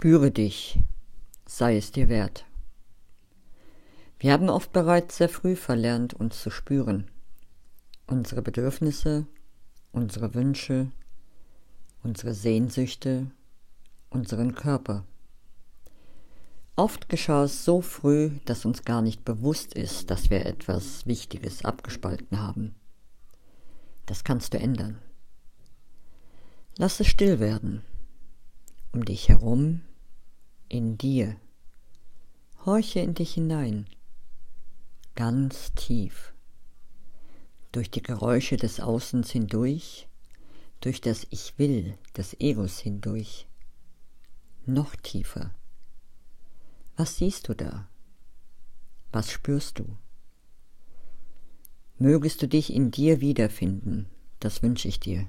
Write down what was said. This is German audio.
Spüre dich, sei es dir wert. Wir haben oft bereits sehr früh verlernt, uns zu spüren, unsere Bedürfnisse, unsere Wünsche, unsere Sehnsüchte, unseren Körper. Oft geschah es so früh, dass uns gar nicht bewusst ist, dass wir etwas Wichtiges abgespalten haben. Das kannst du ändern. Lass es still werden. Um dich herum, in dir. Horche in dich hinein. Ganz tief. Durch die Geräusche des Außens hindurch, durch das Ich will des Egos hindurch. Noch tiefer. Was siehst du da? Was spürst du? Mögest du dich in dir wiederfinden, das wünsche ich dir.